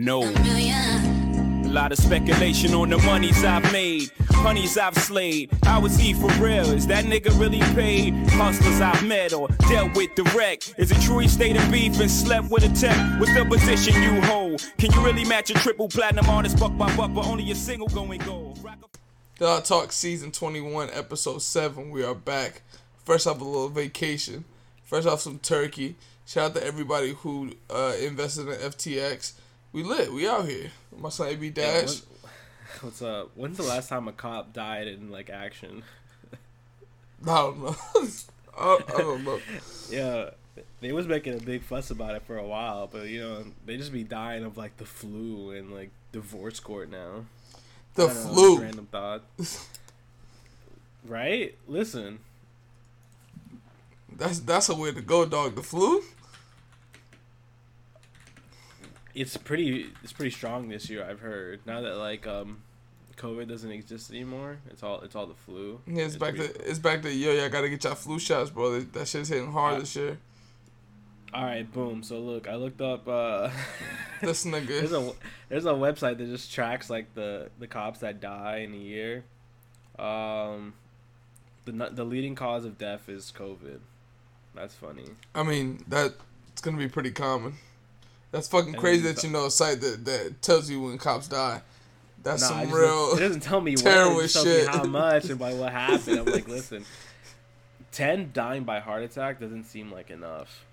No. A lot of speculation on the monies I've made, honeys I've slayed. How is he for real? Is that nigga really paid? Hustlers I've met or dealt with direct. Is it true he stayed in beef and slept with a tech? What's the position you hold? Can you really match a triple platinum artist buck by buck, but only a single going gold? Dog Talk Season 21, Episode 7. We are back. First off, a little vacation. First off, some turkey. Shout out to everybody who uh, invested in FTX. We lit. We out here. My son AB Dash. Yeah, what, what's up? When's the last time a cop died in like action? I don't know. I, I don't know. yeah, they was making a big fuss about it for a while, but you know they just be dying of like the flu and like divorce court now. The flu. Know, random thought. right? Listen. That's that's a way to go, dog. The flu. It's pretty. It's pretty strong this year. I've heard. Now that like um, COVID doesn't exist anymore, it's all it's all the flu. Yeah, it's, it's back to cool. it's back to yo. Yeah, I gotta get y'all flu shots, bro. That shit's hitting hard this year. All right, boom. So look, I looked up. uh This nigga. there's a there's a website that just tracks like the the cops that die in a year. Um, the the leading cause of death is COVID. That's funny. I mean that it's gonna be pretty common. That's fucking crazy that you know a site that, that tells you when cops die. That's nah, some real. It doesn't tell me terrible when, it tells shit. Me how much and by what happened. I'm like, listen, ten dying by heart attack doesn't seem like enough.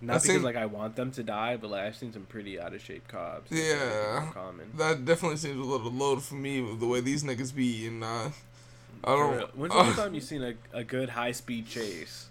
Not I because like I want them to die, but like I've seen some pretty out of shape cops. Yeah, common. That definitely seems a little low for me with the way these niggas be, and uh, I don't. When's the uh, time you seen a, a good high speed chase?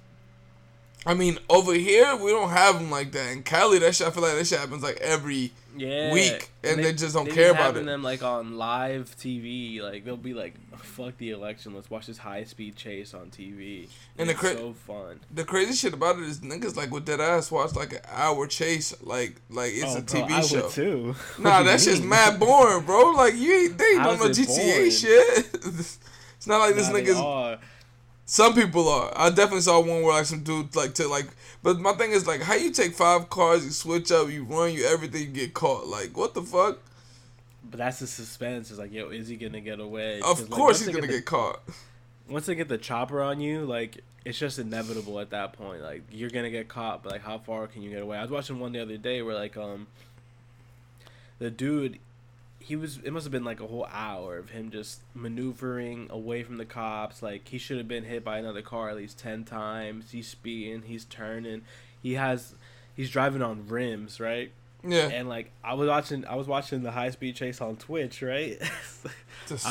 I mean, over here we don't have them like that. In Cali, that shit, I feel like that shit happens like every yeah. week, and, and they, they, just don't they care about it. them like on live TV, like they'll be like, "Fuck the election, let's watch this high speed chase on TV." And, and the cra- so fun. The crazy shit about it is niggas like with that ass watch like an hour chase, like like it's oh, a TV bro, show. I would too. Nah, that shit's mad boring, bro. Like you, ain't, they ain't no GTA boring? shit. it's not like this nah, niggas some people are. I definitely saw one where like some dude like to like. But my thing is like, how you take five cars, you switch up, you run, you everything, you get caught. Like what the fuck? But that's the suspense. Is like, yo, is he gonna get away? Of like, course he's gonna get, the, get caught. Once they get the chopper on you, like it's just inevitable at that point. Like you're gonna get caught, but like how far can you get away? I was watching one the other day where like um the dude he was it must have been like a whole hour of him just maneuvering away from the cops. Like he should have been hit by another car at least 10 times. He's speeding. He's turning. He has he's driving on rims right? Yeah. And like i was watching i was watching the high speed chase on twitch right? Just...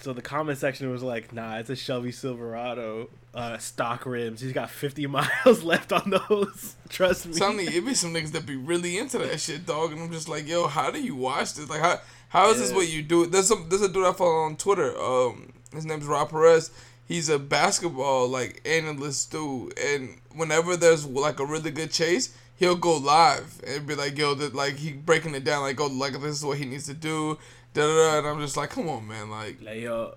so the comment section was like nah it's a chevy silverado uh, stock rims. He's got 50 miles left on those. Trust me. Tell me, it be some niggas that be really into that shit, dog. And I'm just like, yo, how do you watch this? Like, how how is yeah. this what you do? There's some there's a dude I follow on Twitter. Um, his name's Rob Perez. He's a basketball like analyst dude, and whenever there's like a really good chase, he'll go live and be like, yo, that like he breaking it down, like, oh, like this is what he needs to do. Da, da, da. And I'm just like, come on, man, like. Like, yo,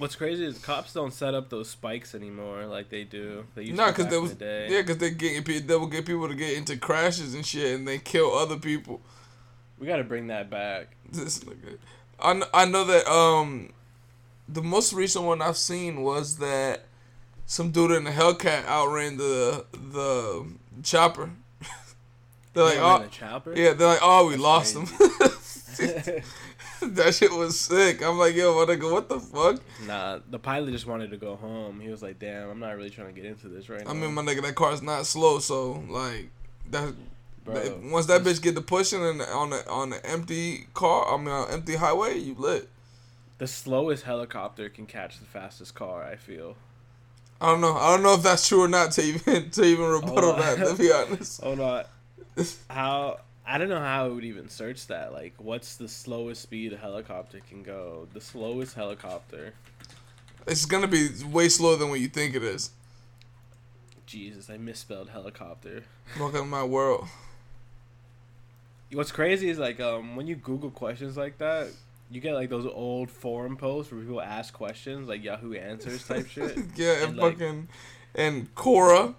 What's crazy is cops don't set up those spikes anymore like they do. They used nah, because there was the yeah, because they get they will get people to get into crashes and shit, and they kill other people. We got to bring that back. This nigga, I I know that um, the most recent one I've seen was that some dude in a Hellcat outran the the chopper. they're like, oh, the chopper? yeah, they're like, oh, we That's lost crazy. him. that shit was sick. I'm like, yo, what, what the fuck? Nah, the pilot just wanted to go home. He was like, damn, I'm not really trying to get into this right now. I mean, my nigga, that car's not slow, so like that. Bro, once that bitch get the pushing and on the on the empty car, I mean, on empty highway, you lit. The slowest helicopter can catch the fastest car. I feel. I don't know. I don't know if that's true or not to even to even oh, rebuttal that. To be honest. Hold on. How I don't know how I would even search that. Like, what's the slowest speed a helicopter can go? The slowest helicopter. It's gonna be way slower than what you think it is. Jesus, I misspelled helicopter. Welcome to my world. What's crazy is like um when you Google questions like that, you get like those old forum posts where people ask questions like Yahoo Answers type shit. yeah, and, and fucking like, and Quora.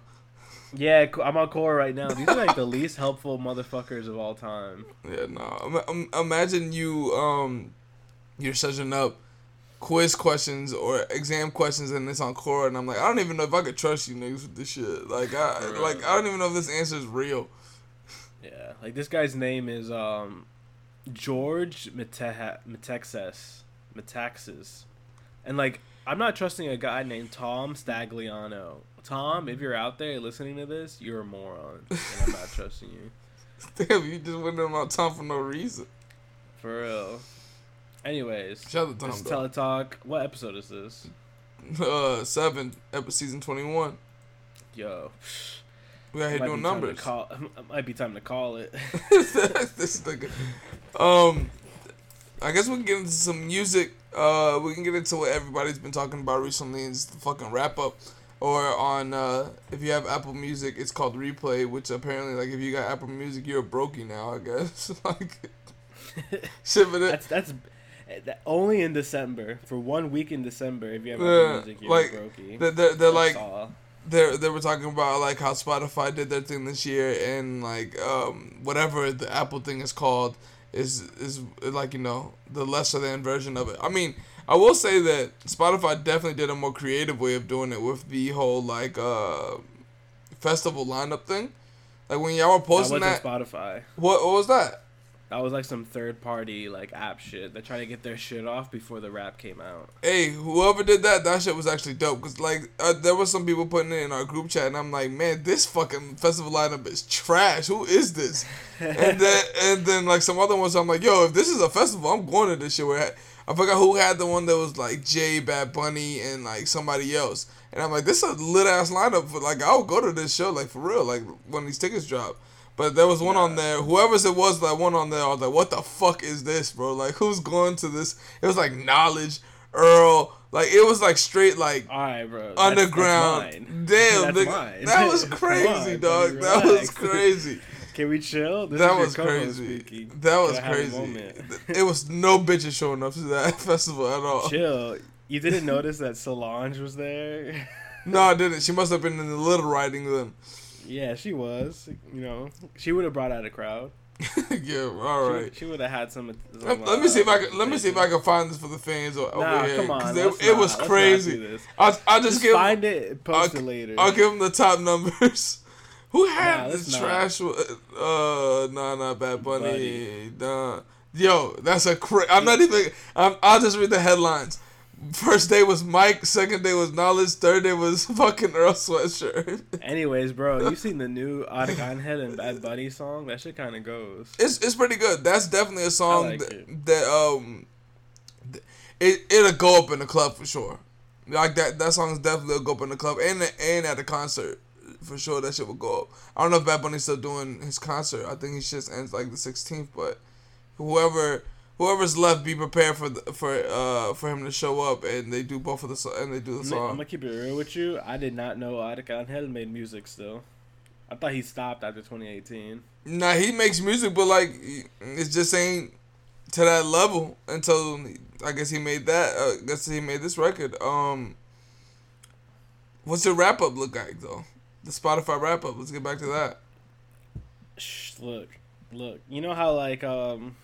Yeah, I'm on Quora right now. These are like the least helpful motherfuckers of all time. Yeah, no. Im- im- imagine you um, you're searching up quiz questions or exam questions and it's on Quora and I'm like, I don't even know if I could trust you niggas with this shit. Like I For real. like I don't even know if this answer is real. Yeah, like this guy's name is um George Mete- Metexes, Metaxas, and like I'm not trusting a guy named Tom Stagliano. Tom, if you're out there listening to this, you're a moron, and I'm not trusting you Damn, you just went on time for no reason. for real. Anyways, Shout out to this Tom Teletalk. What episode is this? Uh seven, episode season twenty one. Yo, We out here doing be time to numbers. Call, it might be time to call it. this nigga. Um, I guess we can get into some music. Uh, we can get into what everybody's been talking about recently. Is the fucking wrap up, or on uh, if you have Apple Music, it's called Replay. Which apparently, like, if you got Apple Music, you're a brokey now. I guess like, shit, but it, That's that's that, only in December for one week in December. If you have Yeah, Apple Music, you're like, brokey. they're, they're, they're like they they were talking about like how Spotify did their thing this year and like um whatever the Apple thing is called is is like you know the lesser than version of it. I mean, I will say that Spotify definitely did a more creative way of doing it with the whole like uh festival lineup thing. Like when y'all were That posting wasn't that, Spotify. what what was that? That was like some third party like app shit. They're trying to get their shit off before the rap came out. Hey, whoever did that, that shit was actually dope. Cause like uh, there was some people putting it in our group chat, and I'm like, man, this fucking festival lineup is trash. Who is this? and then and then like some other ones, I'm like, yo, if this is a festival, I'm going to this shit. Where I forgot who had the one that was like Jay, Bad Bunny, and like somebody else. And I'm like, this is a lit ass lineup. For like, I'll go to this show like for real. Like when these tickets drop. But there was one on there. Whoever's it was that one on there, I was like, "What the fuck is this, bro? Like, who's going to this?" It was like Knowledge, Earl, like it was like straight like All right, bro. Underground. That's. Damn, That's nigga, mine. that was crazy, on, dog. That was crazy. Can we chill? This that was crazy. speaking. That was Can I have a crazy. It was no bitches showing up to that festival at all. Chill. You didn't notice that Solange was there? No, I didn't. She must have been in the little writing then. Yeah, she was. You know, she would have brought out a crowd. yeah, all right. She, would- she would have had some. some Let, let me see if I uh, can. Let me see if I can find this for the fans over Nah, here. come on. It, it not- was crazy. I'll, I'll just, Just give. find it post I'll- it later. I'll give them the top numbers. Who had Nah, this not. trash? Uh, nah, nah, Bad Bunny. Nah. Yo, that's a cra- I'm not even. I'm, I'll just read the headlines. First day was Mike. Second day was Knowledge. Third day was fucking Earl Sweatshirt. Anyways, bro, you seen the new Arcángel and Bad Bunny song? That shit kind of goes. It's it's pretty good. That's definitely a song like that, it. that um, it it'll go up in the club for sure. Like that that song's definitely will go up in the club and and at the concert for sure. That shit will go up. I don't know if Bad Bunny's still doing his concert. I think he just ends like the 16th. But whoever whoever's left, be prepared for the, for uh for him to show up and they do both of the so- and they do the I'm, song. gonna keep it real with you. I did not know Arcángel made music still. I thought he stopped after 2018. Nah, he makes music, but like it just ain't to that level until I guess he made that. Uh, I guess he made this record. Um, what's the wrap up look like though? The Spotify wrap up. Let's get back to that. Shh, look, look. You know how like um,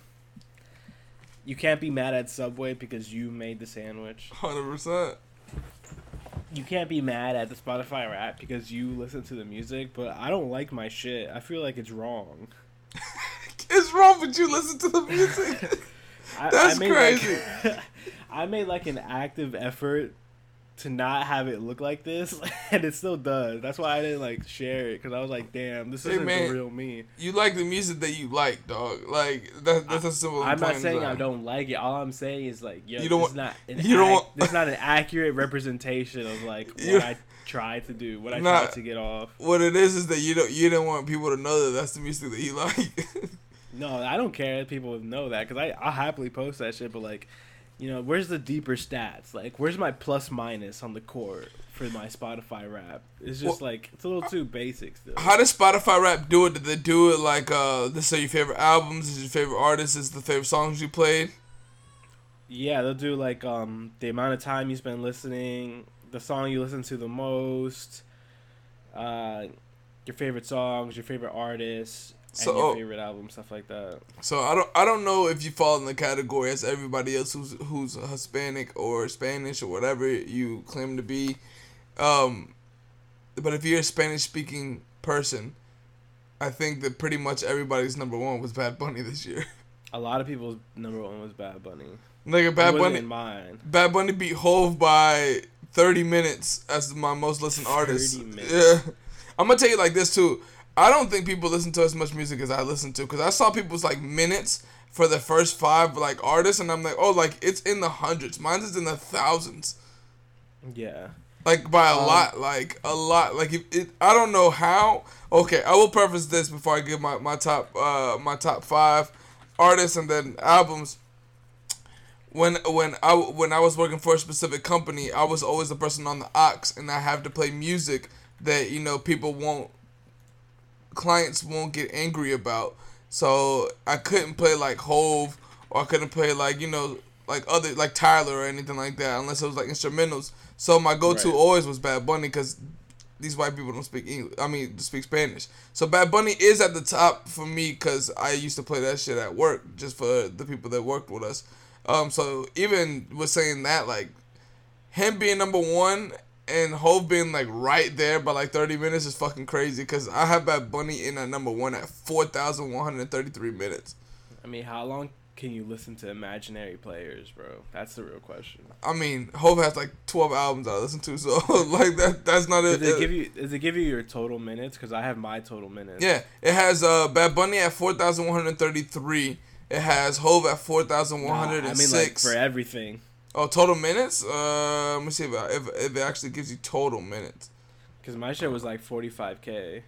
you can't be mad at Subway because you made the sandwich. Hundred percent. You can't be mad at the Spotify rap because you listen to the music. But I don't like my shit. I feel like it's wrong. It's wrong, but you listen to the music. I, That's I crazy. Like, I made like an active effort to not have it look like this, and it still does. That's why I didn't like share it because I was like, "Damn, this Hey, isn't man. the real me." you like the music that you like, dog. Like that, that's a simple. I'm not saying I don't like it. All I'm saying is like, yo, You don't want- not an you don't want- is not an accurate representation of like what You- I tried to do, what I Nah. tried to get off. What it is is that you don't you didn't want people to know that that's the music that you like. No, I don't care if people know that because I I'll happily post that shit. But like, you know, where's the deeper stats? Like, where's my plus minus on the court for my Spotify rap? It's just like it's a little too basic still. How does Spotify rap do it? Did they do it like uh this are your favorite albums, this is your favorite artists, this is the favorite songs you played? Yeah, they'll do like um the amount of time you spend listening, the song you listen to the most, uh, your favorite songs, your favorite artists, and So- your favorite album, stuff like that. So I don't I don't know if you fall in the category as everybody else who's who's Hispanic or Spanish or whatever you claim to be. Um, but if you're a Spanish speaking person, I think that pretty much everybody's number one was Bad Bunny this year. A lot of people's number one was Bad Bunny. Nigga, It Bad Bunny in mine. Bad Bunny beat Hove by 30 minutes as my most listened artist. 30 minutes. Yeah. I'm to tell you like this too. I don't think people listen to as much music as I listen to cuz I saw people's like minutes for the first 5 like artists and I'm like, "Oh, like it's in the hundreds. Mine is in the thousands." Yeah. Like by a Um, lot, like a lot. Like if it, I don't know how. Okay, I will preface this before I give my, my top uh my top five artists and then albums. When when I when I was working for a specific company, I was always the person on the aux, and I have to play music that you know people won't, clients won't get angry about. So I couldn't play like Hove, or I couldn't play like you know like other like Tyler or anything like that unless it was like instrumentals. So my go-to Right. always was Bad Bunny because these white people don't speak English. I mean, speak Spanish. So Bad Bunny is at the top for me because I used to play that shit at work just for the people that worked with us. Um, so even with saying that, like him being number one and Hove being like right there by like 30 minutes is fucking crazy because I have Bad Bunny in at number one at 4,133 minutes. I mean, how long can you listen to imaginary players, bro? That's the real question. I mean, Hove has like 12 albums I listen to, so like that that's not it. Does it give you? Does it give you your total minutes? Because I have my total minutes. Yeah, it has uh Bad Bunny at 4,133. It has Hove at Nah, 4,106. I mean, like for everything. Oh, total minutes? Uh, let me see if, I, if, if it actually gives you total minutes. Because my shit was like 45k,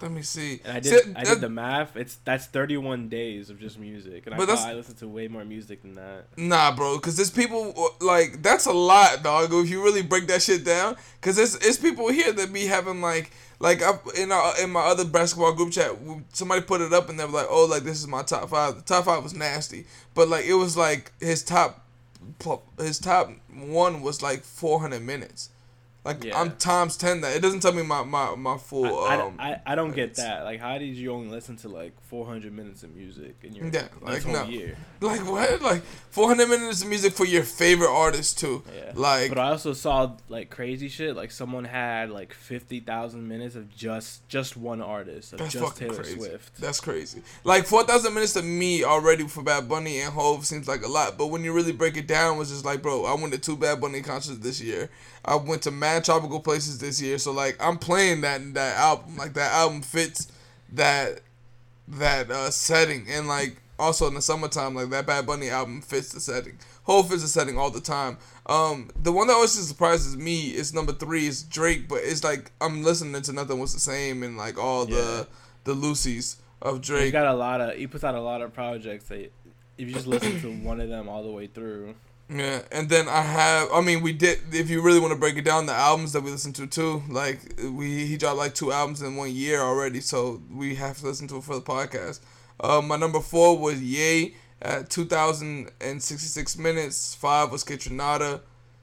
Let me see. and I See, did I that- did the math. It's that's 31 days of just music, and I thought I listened to way more music than that. Nah, bro, because there's people like that's a lot, dog. If you really break that shit down, because it's it's people here that be having like like I, in our, in my other basketball group chat, somebody put it up and they were like, oh, like this is my top five. The top five was nasty, but like it was like his top his top one was like 400 minutes. Like Yeah. I'm times ten that. It doesn't tell me my my my full. I, um, I, I, I don't get that. Like, how did you only listen to like 400 minutes of music in your Yeah, like, no. year? Like what? Like 400 minutes of music for your favorite artist too. Yeah. Like but I also saw like crazy shit. Like someone had like 50,000 minutes of just just one artist of That's just Taylor crazy. Swift. That's crazy. Like four thousand minutes to me already for Bad Bunny and Hove seems like a lot, but when you really break it down, it was just like, bro, I went to two Bad Bunny concerts this year. I went to mad tropical places this year, so like I'm playing that that album. Like that album fits that that uh, setting, and like also in the summertime, like that Bad Bunny album fits the setting. Hove fits the setting all the time. Um, the one that always surprises me is number three is Drake, but it's like I'm listening to nothing was the same and like all Yeah. the the Lucy's of Drake. He got a lot of he puts out a lot of projects that if you just listen to one of them all the way through. Yeah, and then I have. I mean, we did. If you really want to break it down, the albums that we listened to too. Like we, he dropped like two albums in one year already, so we have to listen to it for the podcast. Uh, my number four was Ye at two thousand and sixty six minutes. Five was Kitrenada.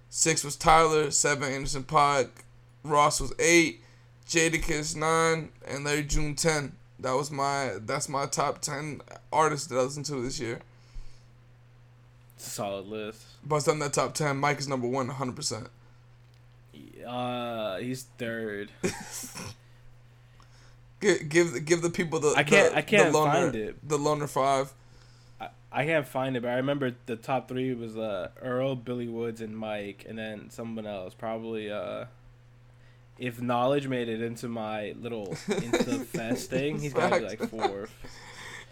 Six was Tyler. Seven Anderson Paak. Ross was eight. Jadakiss nine, and Larry June ten. That was my. That's my top ten artists that I listened to this year. Solid list. But on that top ten, Mike is number one, one, hundred percent. Uh, he's third. Give give give the people the I can't- the, I can't the loner, find it. The loner five. I, I can't find it, but I remember the top three was uh Earl, Billy Woods, and Mike, and then someone else. Probably uh, if knowledge made it into my little Instafest thing, he's gotta be like fourth.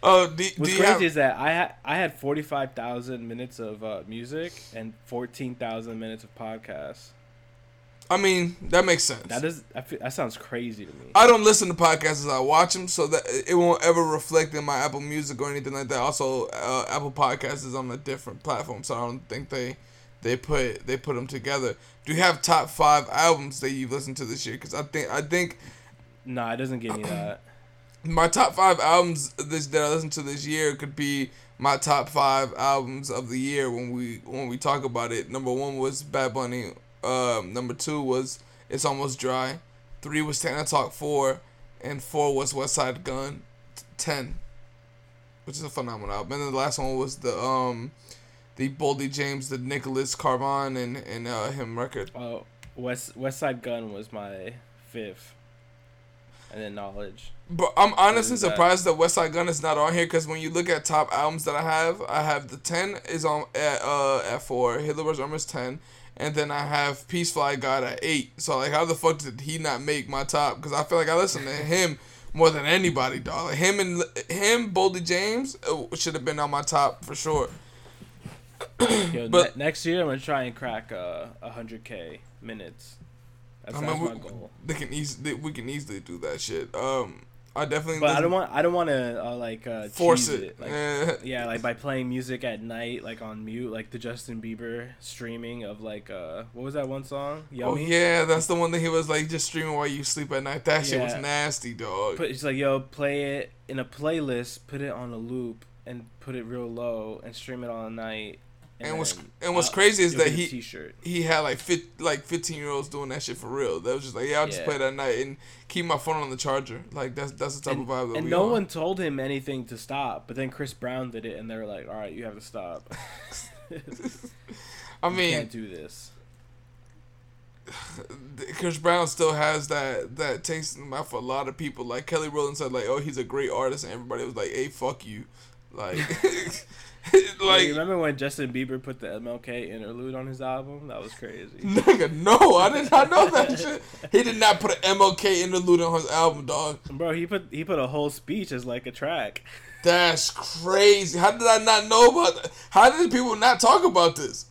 Oh, do, do What's you crazy have? is that I had I had forty five thousand minutes of uh, music and fourteen thousand minutes of podcasts. I mean, that makes sense. That is I feel, that sounds crazy to me. I don't listen to podcasts as I watch them, so that it won't ever reflect in my Apple Music or anything like that. Also, uh, Apple Podcasts is on a different platform, so I don't think they they put they put them together. Do you have top five albums that you've listened to this year? Because I think I think Nah, it doesn't give me that. My top five albums this that I listened to this year could be my top five albums of the year when we when we talk about it. Number one was Bad Bunny. Um, number two was It's Almost Dry. Three was Tana Talk Four, and four was Westside Gunn, ten, which is a phenomenal album. And then the last one was the um, the Boldy James, the Nicholas Craven and and uh, him record. Oh, West Westside Gunn was my fifth, and then Knowledge. But I'm honestly that? surprised that Westside Gunn is not on here because when you look at top albums that I have, I have the ten is on at uh at four, Hitler Wears Hermes is ten, and then I have Peace Fly God at eight. So like, how the fuck did he not make my top? Because I feel like I listen to him more than anybody, dog. Like him and him, Boldy James uh, should have been on my top for sure. Yo, But- ne- next year I'm gonna try and crack uh hundred k minutes. That's, I that's mean, my we, goal. they can easily we can easily do that shit. Um, I definitely. But I don't want I don't want to uh, like uh, force cheese it. Like, yeah, like by playing music at night, like on mute, like the Justin Bieber streaming of like uh what was that one song? Oh yeah, that's the one that he was like just streaming while you sleep at night. That shit was nasty, dog. Put it's like yo, play it in a playlist, put it on a loop, and put it real low, and stream it all night. And what's- and what's I'll- crazy is that he- T-shirt. he had like fit like fifteen year olds doing that shit for real. That was just like, yeah, I'll just Yeah. play that night and keep my phone on the charger. Like that's that's the type And, of vibe that and no on. one told him anything to stop, but then Chris Brown did it, and they were like, "All right, you have to stop. I you mean, can't do this." Chris Brown still has that that taste in the mouth for a lot of people. Like Kelly Rowland said, like, oh, he's a great artist, and everybody was like, hey, fuck you, like, Like, like. remember when Justin Bieber put the MLK interlude on his album? That was crazy. Nigga, no, I did not know that shit. He did not put an MLK interlude on his album, dog. Bro, he put he put a whole speech as like a track. That's crazy. How did I not know about that? How did people not talk about this?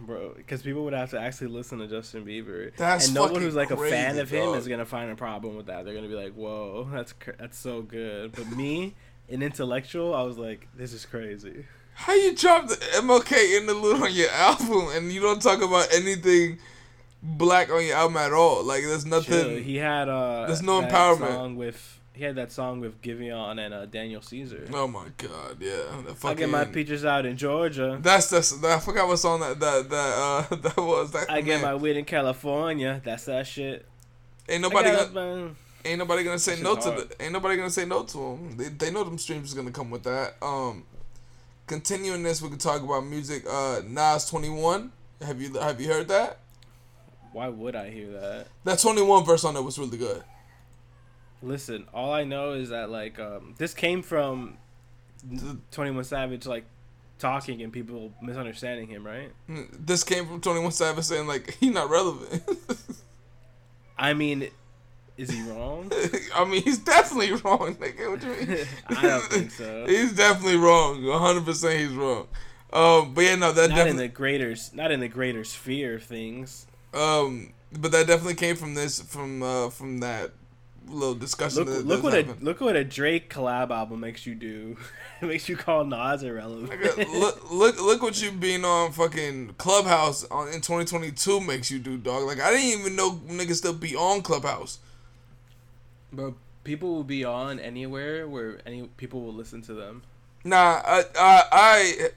Bro, because people would have to actually listen to Justin Bieber, That's and no one who's like a fan of him is gonna find a problem with that. They're gonna be like, "Whoa, that's that's so good." But me, an intellectual, I was like, "This is crazy." How you drop the MLK interlude on your album and you don't talk about anything black on your album at all? Like there's nothing. Chill. He had uh, There's no empowerment. Song with he had that song with Giveon and uh, Daniel Caesar. Oh my god, yeah. The I fucking, get my peaches out in Georgia. That's the I forgot what song that that that uh that was. That I get my weed in California. That's that shit. ain't I nobody got gonna, a- ain't nobody gonna say no to hard. the, ain't nobody gonna say no to them. They they know them streams is gonna come with that. Um, continuing this, we can talk about music. Uh, Nas Twenty One. Have you have you heard that? Why would I hear that? That Twenty One verse on it was really good. Listen, all I know is that like um, this came from Twenty One Savage like talking and people misunderstanding him, right? This came from Twenty One Savage saying like he not relevant. I mean, is he wrong? I mean, he's definitely wrong, nigga. What you mean? I don't think so. he's definitely wrong. One hundred percent, he's wrong. Um, but yeah, no, that Not in definitely. the greater, not in the greater sphere of things. Um, but that definitely came from this, from uh, from that little discussion. Look, look what a look what a Drake collab album makes you do. it makes you call Nas irrelevant. Nigga, look, look, look what you being on fucking Clubhouse on in 2022 makes you do, dog. Like I didn't even know niggas still be on Clubhouse. Bro, people will be on anywhere where any people will listen to them. Nah, I, I, I,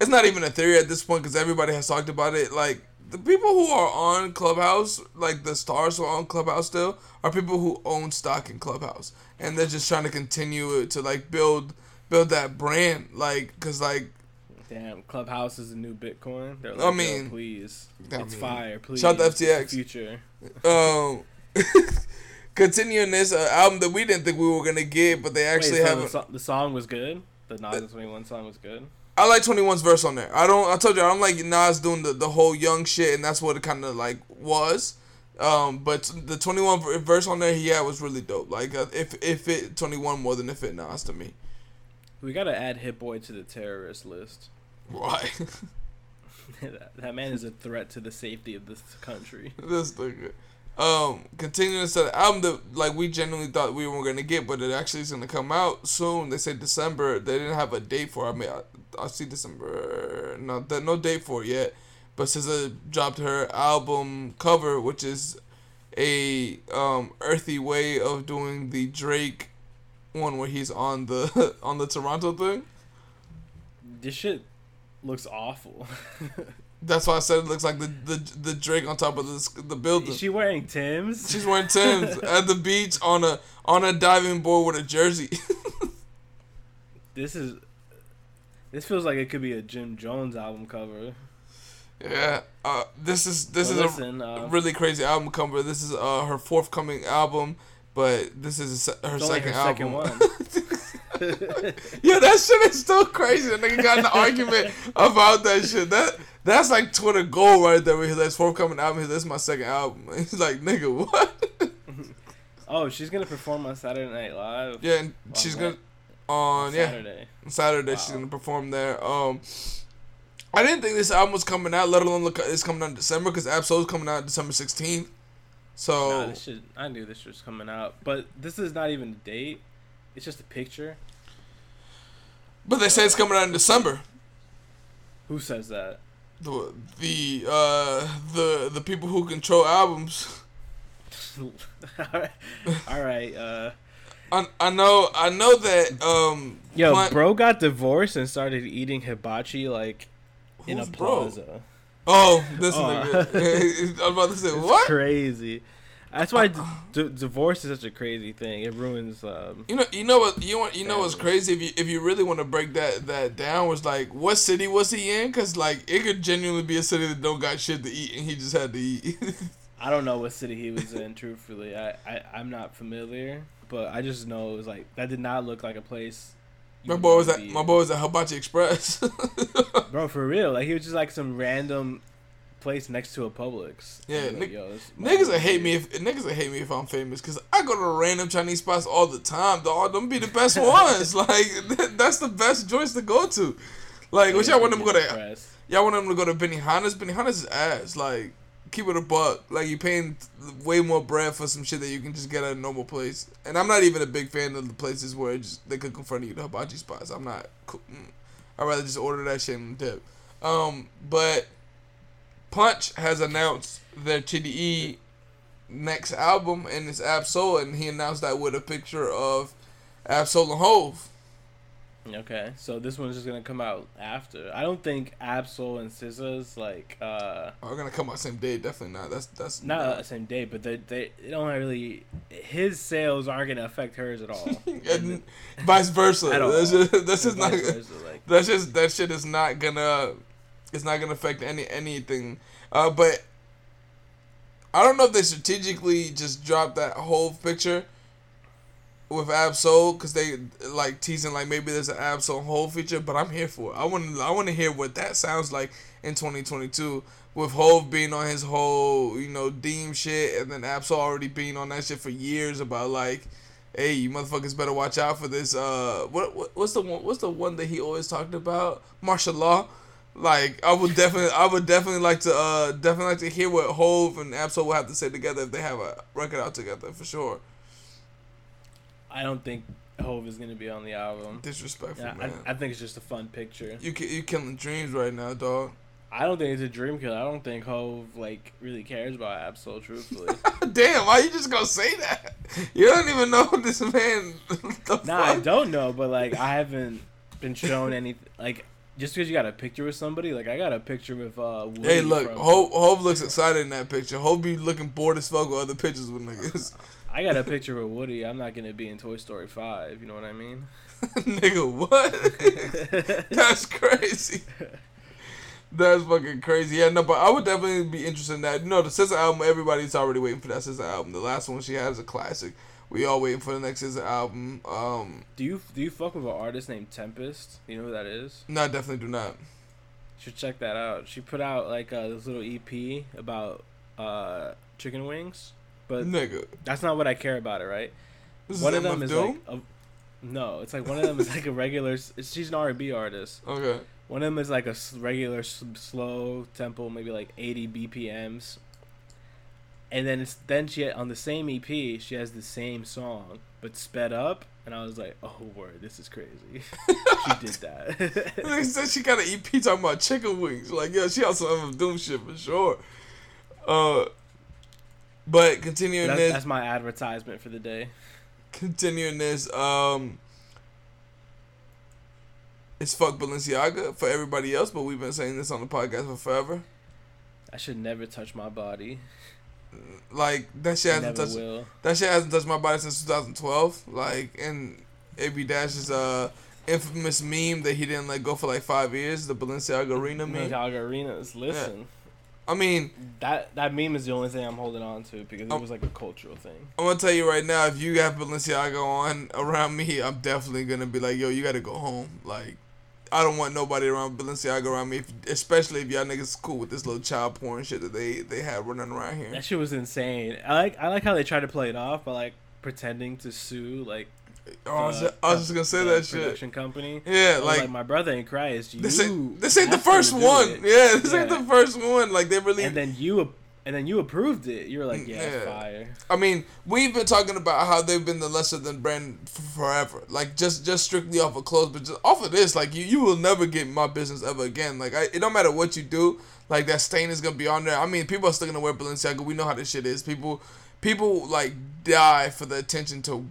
it's not even a theory at this point because everybody has talked about it. Like the people who are on Clubhouse, like the stars who are on Clubhouse still, are people who own stock in Clubhouse, and they're just trying to continue to like build, build that brand. Like, cause like, Damn, Clubhouse is a new Bitcoin. They're like, I mean, please, I it's mean, fire. Please, shout out to FTX. Future. um. Continuing this uh, album that we didn't think we were gonna get, but they actually Wait, so have. the, so- the song was good. The Nas Twenty One song was good. I like 21's verse on there. I don't. I told you I don't like Nas doing the, the whole young shit, and that's what it kind of like was. Um, but the 21 verse on there he had was really dope. Like uh, if if it 21 more than if it Nas to me. We gotta add Hit Boy to the terrorist list. Why? that, that man is a threat to the safety of this country. this nigga. Um, continuing to the album that like we genuinely thought we were gonna get, but it actually is gonna come out soon. They said December. They didn't have a date for. It. I mean, I, I see December. No, no date for it yet. But SZA dropped her album cover, which is a um earthy way of doing the Drake one where he's on the on the Toronto thing. This shit looks awful. That's why I said it looks like the the, the Drake on top of the the building. Is she wearing Tim's? She's wearing Tim's at the beach on a on a diving board with a jersey. this is this feels like it could be a Jim Jones album cover. Yeah, uh, this is this But is listen, a uh, really crazy album cover. This is uh, her forthcoming album, but this is her second her album. second one. yeah, that shit is still crazy. That nigga got in an argument about that shit. That that's like Twitter gold right there. Where he's like, forthcoming album. This is my second album. He's like, nigga, what? oh, she's gonna perform on Saturday Night Live. yeah, and she's gonna on yeah Saturday. Saturday she's gonna perform there. Um, I didn't think this album was coming out, let alone look it's coming out in December because Ab-Soul's coming out December sixteenth. So Nah, this shit, I knew this was coming out, but this is not even a date. It's just a picture. But they say it's coming out in December. Who says that? The the uh the the people who control albums. All right. Uh, I I know I know that um yo, Plant- bro got divorced and started eating hibachi like in a bro? plaza. Oh, this Oh. nigga. I was about to say what? Crazy. That's why d- d- divorce is such a crazy thing. It ruins. Um, You know, you know what, you want, you know what's crazy if you if you really want to break that that down was like what city was he in? Cause like it could genuinely be a city that don't got shit to eat and he just had to eat. I don't know what city he was in. Truthfully, I, I I'm not familiar, but I just know it was like that did not look like a place. my boy was at my boy was at Hibachi Express. Bro, for real, like he was just like some random place next to a Publix. Yeah, I was like, nick- yo, this niggas would hate me if niggas would hate me if I'm famous because I go to random Chinese spots all the time. Dog, them be the best ones. like that's the best joints to go to. Like, what y'all want them to go to? Y'all want them to go to Benihana's? Benihana's is ass. Like, keep it a buck. Like, you're paying way more bread for some shit that you can just get at a normal place. And I'm not even a big fan of the places where just they cook in front of you, the hibachi spots. I'm not. mm. I'd rather just order that shit and dip. Um, but Punch has announced their TDE next album and it's Ab-Soul, and he announced that with a picture of Ab-Soul and Hove. Okay, so this one's just gonna come out after. I don't think Ab-Soul and SZA's like uh Are gonna come out same day? Definitely not. That's that's not uh, the same day, but they they they don't really. His sales aren't gonna affect hers at all. and vice versa. At all. That's just, that's just not. Versa, like That's just that shit is not gonna. It's not gonna affect any anything. Uh, but I don't know if they strategically just dropped that whole picture with Ab-Soul because they like teasing like maybe there's an Ab-Soul whole feature. But I'm here for it. I want I want to hear what that sounds like in 2022 with Hove being on his whole you know Deem shit and then Ab-Soul already being on that shit for years about like hey, you motherfuckers better watch out for this. Uh, what, what what's the one? What's the one that he always talked about? Martial law. Like I would definitely, I would definitely like to, uh, definitely like to hear what Hove and Ab-Soul will have to say together if they have a record out together for sure. I don't think Hove is gonna be on the album. Disrespectful, Yeah, man. I, I think it's just a fun picture. you you killing dreams right now, dog. I don't think it's a dream killer. I don't think Hove like really cares about Ab-Soul. Truthfully, Damn, why you just gonna say that? You don't even know this man. nah, I don't know, but like I haven't been shown any like just because you got a picture with somebody. Like I got a picture with uh. Woody Hey, look, from- Hove, Hove looks excited in that picture. Hove be looking bored as fuck with other pictures with niggas. I got a picture with Woody. I'm not gonna be in Toy Story Five. You know what I mean? Nigga, what? That's crazy. That's fucking crazy. Yeah, no, but I would definitely be interested in that. You know, the SZA album, everybody's already waiting for that SZA album. The last one she had is a classic. We all waiting for the next SZA album. Um, do you do you fuck with an artist named Tempest? You know who that is? no, I definitely do not. You should check that out. She put out like uh, this little EP about uh, chicken wings, but Nigga, that's not what I care about it. Right? this is one of MF them is Doom? like a, no, it's like one of them is like a regular. She's an R and B artist. Okay. One of them is like a regular slow tempo, maybe like 80 BPMs. And then it's then she on the same EP she has the same song but sped up, and I was like, oh word, this is crazy. she did that. Nigga said she got an EP talking about chicken wings. Like, yeah, she also MF Doom shit for sure. Uh, but continuing that's, this, that's my advertisement for the day. continuing this, um, is fuck Balenciaga for everybody else, but we've been saying this on the podcast for forever. I should never touch my body. Like that shit hasn't Never touched will. that shit hasn't touched my body since 2012. Like and AB Dash's uh infamous meme that he didn't let go for like five years, the Balenciaga Arena meme. Balenciaga Arenas. Listen, I mean, that that meme is the only thing I'm holding on to because it Oh. was like a cultural thing. I'm gonna tell you right now, if you have Balenciaga on around me, I'm definitely gonna be like, yo, you gotta go home. Like, I don't want nobody around Balenciaga around me, if, especially if y'all niggas cool with this little child porn shit that they they have running around here. That shit was insane. I like I like how they try to play it off by like pretending to sue like. Oh, I, was just, I was just gonna say the that shit. Production company. Yeah, like, like, my brother in Christ. You this ain't this ain't the first one. it." Yeah, this ain't the first one. Like they really. And then you and then you approved it. You were like, yeah, Yeah. fire. I mean, we've been talking about how they've been the lesser than brand f- forever. Like just just strictly off of clothes, but just off of this, like you you will never get my business ever again. Like I, it don't matter what you do, like that stain is gonna be on there. I mean, people are still gonna wear Balenciaga. We know how this shit is. People people like die for the attention to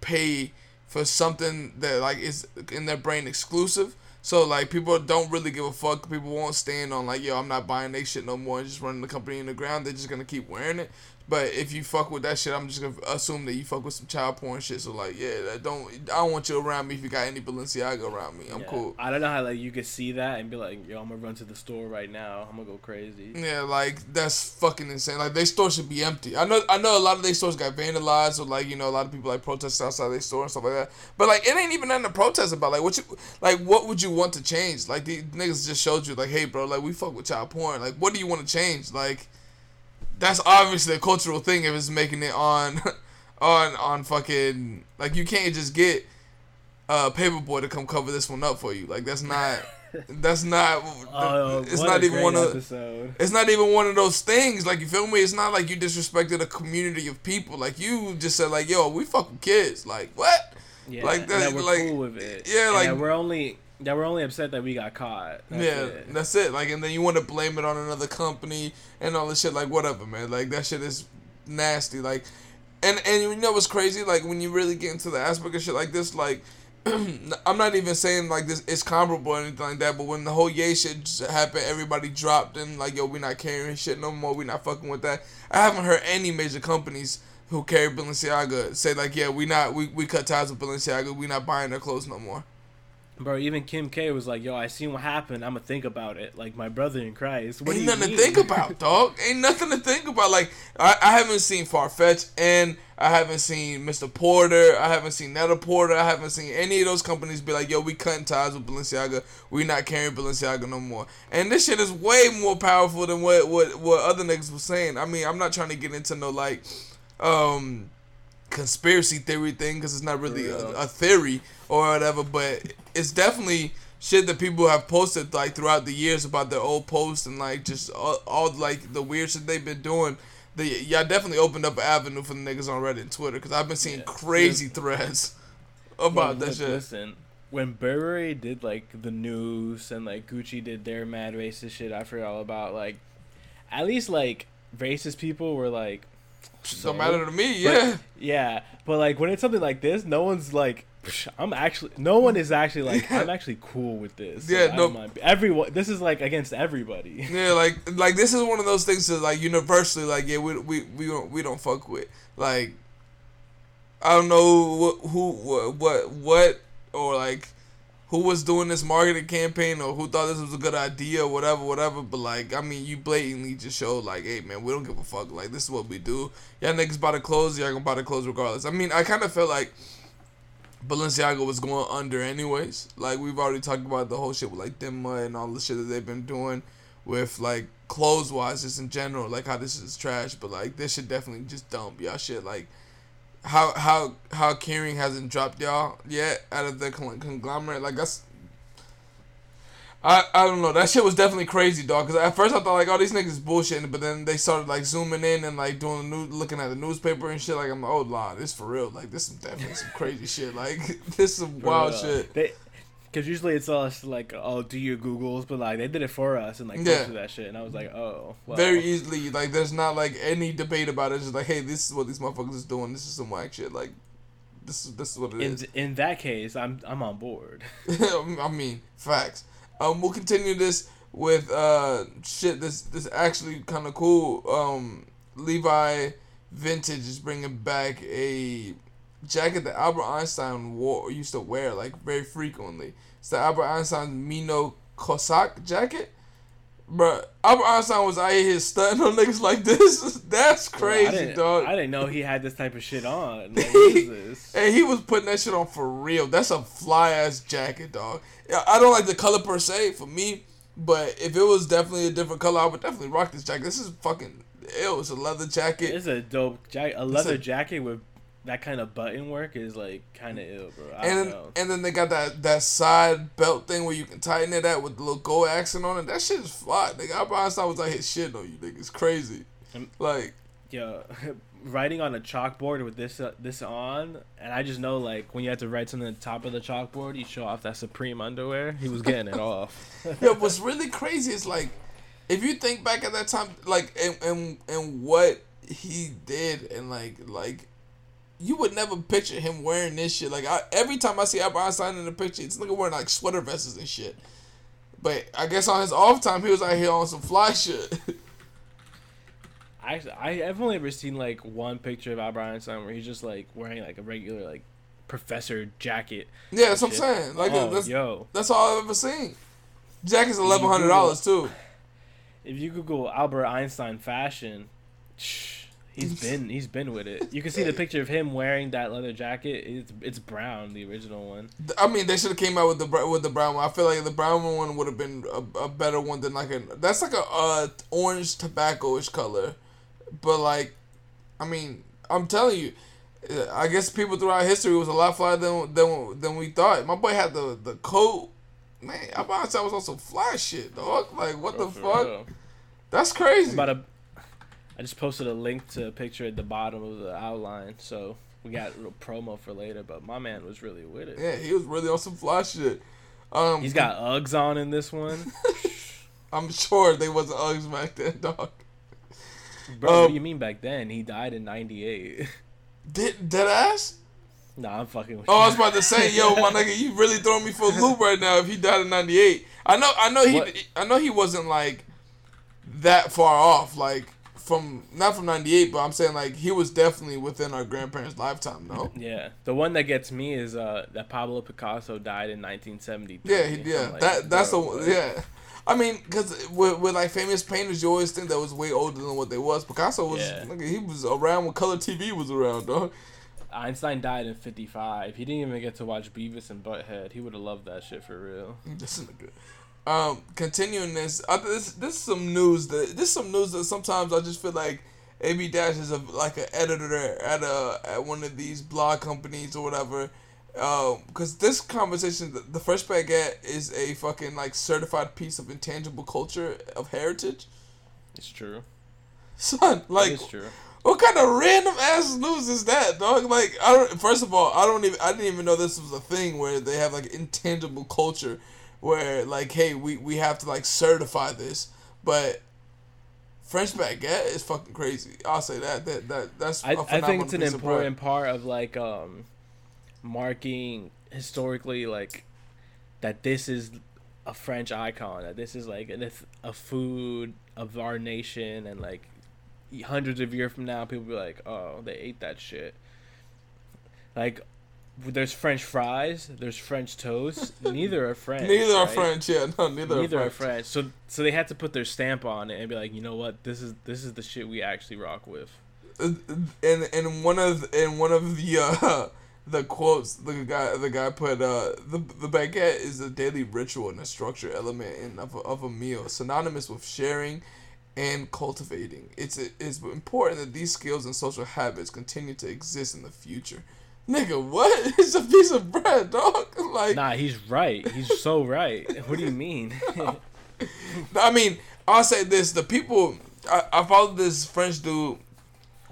pay for something that like is in their brain exclusive. So like people don't really give a fuck. People won't stand on like yo, I'm not buying they shit no more just running the company in the ground. They're just gonna keep wearing it. But if you fuck with that shit, I'm just gonna assume that you fuck with some child porn shit. So like yeah, that don't I don't want you around me if you got any Balenciaga around me. I'm Yeah. cool. I don't know how like you could see that and be like, yo, I'm gonna run to the store right now. I'm gonna go crazy. Yeah, like that's fucking insane. Like their store should be empty. I know I know a lot of their stores got vandalized or like, you know, a lot of people like protest outside their store and stuff like that. But like it ain't even nothing to protest about. Like what you like what would you want to change? Like the niggas just showed you like, hey bro, like we fuck with child porn. Like what do you want to change? Like that's obviously a cultural thing if it's making it on on on fucking like you can't just get uh paperboy to come cover this one up for you. Like that's not that's not Oh, it's not even one great of episode. it's not even one of those things. Like you feel me? It's not like you disrespected a community of people. Like you just said, like, yo, we fucking kids. Like what? Yeah, like and that- that we're like- cool with it. yeah, And like- that we're only that we're only upset that we got caught. That's yeah, it. that's it. Like, and then you want to blame it on another company and all this shit. Like, whatever, man. Like that shit is nasty. Like, and and you know what's crazy? Like when you really get into the aspect of shit like this, like. I'm not even saying like this it's comparable or anything like that, but when the whole Ye shit happened, everybody dropped and like yo, we not carrying shit no more, we not fucking with that. I haven't heard any major companies who carry Balenciaga say like, yeah, we not we, we cut ties with Balenciaga, we not buying their clothes no more. Bro, even Kim K was like, "Yo, I seen what happened. I'm gonna think about it." Like my brother in Christ. What Ain't nothing mean? to think about, dog. Ain't nothing to think about. Like I, I haven't seen Farfetch and I haven't seen Mr. Porter. I haven't seen Net-a-Porter. I haven't seen any of those companies be like, yo, we cutting ties with Balenciaga. We not carrying Balenciaga no more. And this shit is way more powerful than what what, what other niggas was saying. I mean, I'm not trying to get into no like um conspiracy theory thing because it's not really a, a theory or whatever, but it's definitely shit that people have posted like throughout the years about their old posts and like just all, all like the weird shit they've been doing. The, y'all definitely opened up an avenue for the niggas on Reddit and Twitter because I've been seeing Yeah. crazy threads about that shit. Listen, when Burberry did like the news and like Gucci did their mad racist shit, I forgot all about. Like, at least like racist people were like, so? Don't matter to me, But- yeah. yeah. But like when it's something like this, no one's like. "Psh, I'm actually. No one is actually like. I'm actually cool with this. Yeah, Like, no- mind. Everyone. This is like against everybody. Yeah, like like this is one of those things that like universally like yeah we we we don't we don't fuck with like I don't know what who what what, what or like who was doing this marketing campaign or who thought this was a good idea or whatever whatever but like I mean you blatantly just showed like hey man we don't give a fuck like this is what we do y'all niggas buy the clothes y'all gonna buy the clothes regardless I mean I kind of felt like Balenciaga was going under anyways. Like we've already talked about the whole shit with like Demna and all the shit that they've been doing with like clothes wise just in general, like how this is trash. But like this should definitely just dump y'all shit. Like how how how Kering hasn't dropped y'all yet out of the conglomerate. Like that's I, I don't know. That shit was definitely crazy, dog. Cause at first I thought like, oh, these niggas is bullshitting, but then they started like zooming in and like doing the new, looking at the newspaper and shit. Like I'm like, oh, nah, this for real. Like this is definitely some crazy shit. Like this is some wild shit. They, Cause usually it's us like, oh, do your googles, but like they did it for us and like Yeah. that shit, and I was like, oh, well. Very easily, like there's not like any debate about it. It's just like, hey, this is what these motherfuckers is doing. This is some whack shit. Like this is this is what it in is. in that case, I'm I'm on board. I mean, facts. Um, we'll continue this with uh shit. This this actually kind of cool. Um, Levi Vintage is bringing back a jacket that Albert Einstein wore used to wear like very frequently. It's the Albert Einstein Menlo Cossack jacket. Bruh, Albert Einstein was out here stunting on niggas like this. That's crazy, didn't, dog. I didn't know he had this type of shit on. Like? And he was putting that shit on for real. That's a fly ass jacket, dog. Yeah, I don't like the color per se for me, but if it was definitely a different color, I would definitely rock this jacket. This is fucking ill. It's a leather jacket. It's a dope jacket. A leather a- jacket with that kind of button work is like kind of ill, bro. I and don't then, know. and then they got that, that side belt thing where you can tighten it at with the little gold accent on it. That shit is fly. Nigga, Albert Einstein was like his shit on you, nigga. It's crazy. Like, Yo, writing on a chalkboard with this uh, this on, and I just know like when you have to write something on the top of the chalkboard, you show off that Supreme underwear. He was getting it off. yeah, what's really crazy is like, if you think back at that time, like, and and, and what he did, and like like, you would never picture him wearing this shit. Like, I, every time I see Albert Einstein in the picture, it's nigga wearing like sweater vests and shit. But I guess on his off time, he was out here on some fly shit. I I I've only ever seen like one picture of Albert Einstein where he's just like wearing like a regular like professor jacket. yeah, that's what I'm saying. Like, oh, that's yo, that's all I've ever seen. Jacket's eleven hundred dollars too. if you Google Albert Einstein fashion, he's been he's been with it. You can see the picture of him wearing that leather jacket. It's it's brown, the original one. I mean, they should have came out with the with the brown one. I feel like the brown one would have been a, a better one than like a that's like a uh, orange tobacco-ish color, but like, I mean, I'm telling you, uh, I guess people throughout history was a lot flyer than than than we thought. My boy had the the coat. Man, I Albert Einstein was on some fly shit, dog. Like, what the For fuck? real. That's crazy. About a, I just posted a link to a picture at the bottom of the outline, so we got a little promo for later. But my man was really with it. Yeah, he was really on some fly shit. Um, He's got Uggs on in this one, I'm sure they wasn't Uggs back then, dog. Bro. what Um, do you mean back then? He died in '98. Did dead ass? nah, I'm fucking with Oh, I was about to say, yo, my nigga, you really throwing me for a loop right now. If he died in '98, I know, I know he, What? I know he wasn't like that far off, like from not from '98, but I'm saying like he was definitely within our grandparents' lifetime, no? Yeah, the one that gets me is uh that Pablo Picasso died in 1973. Yeah, he, yeah, like, that that's the one. what? Yeah, I mean, because with, with like famous painters, you always think that was way older than what they was. Picasso was, Yeah. he was around when color TV was around, dog. Einstein died in 55. He didn't even get to watch Beavis and Butthead. He would have loved that shit for real. This is good. Um, continuing this, uh, this this is some news that this is some news that sometimes I just feel like AB Dash is a like an editor at a at one of these blog companies or whatever. Um, because this conversation, the, the first baguette is a fucking like certified piece of intangible culture of heritage. It's true. Son, like it's true. what kind of random ass news is that, dog? Like, I don't. First of all, I don't even. I didn't even know this was a thing where they have like intangible culture, where like, hey, we we have to like certify this, but. French baguette is fucking crazy. I'll say that. That that that's. I, I think it's an piece of bread. important part of like um marking historically like that this is a French icon that this is like a, a food of our nation and like hundreds of years from now people be like oh they ate that shit like there's French fries there's French toast neither are French Neither are? French. Yeah, no, neither, neither are are French. French so so they had to put their stamp on it and be like you know what this is this is the shit we actually rock with and and one of and one of the uh, the quotes the guy the guy put uh the the baguette is a daily ritual and a structure element in of a, of a meal synonymous with sharing and cultivating it's it's important that these skills and social habits continue to exist in the future nigga what it's a piece of bread dog like Nah, he's right. He's so right. What do you mean? I mean, I'll say this: the people I, I followed this French dude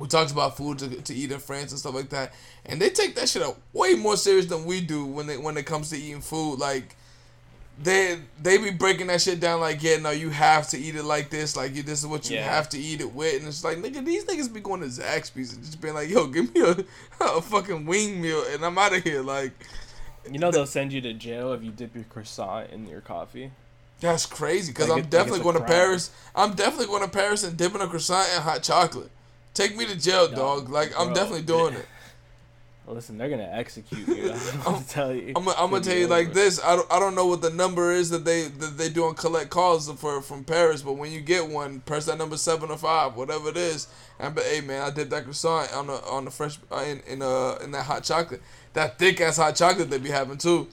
who talks about food to, to eat in France and stuff like that, and they take that shit up way more serious than we do when they when it comes to eating food. Like they they be breaking that shit down like, yeah, no, you have to eat it like this, like this is what you Yeah. have to eat it with, and it's like, nigga, these niggas be going to Zaxby's and just being like, yo, give me a, a fucking wing meal and I'm out of here, like. You know they'll send you to jail if you dip your croissant in your coffee. That's crazy because Like I'm it- definitely going to. Paris. I'm definitely going to Paris and dipping a croissant in hot chocolate. Take me to jail, No, dog. Like I'm bro. definitely doing it. Listen, they're gonna execute you. I'm gonna tell you. I'm, I'm gonna tell you like this. I don't, I don't know what the number is that they that they do on collect calls for from Paris, but when you get one, press that number seven or five, whatever it is. And but hey man, I did that croissant on the on the fresh uh, in in uh in that hot chocolate, that thick ass hot chocolate they be having too.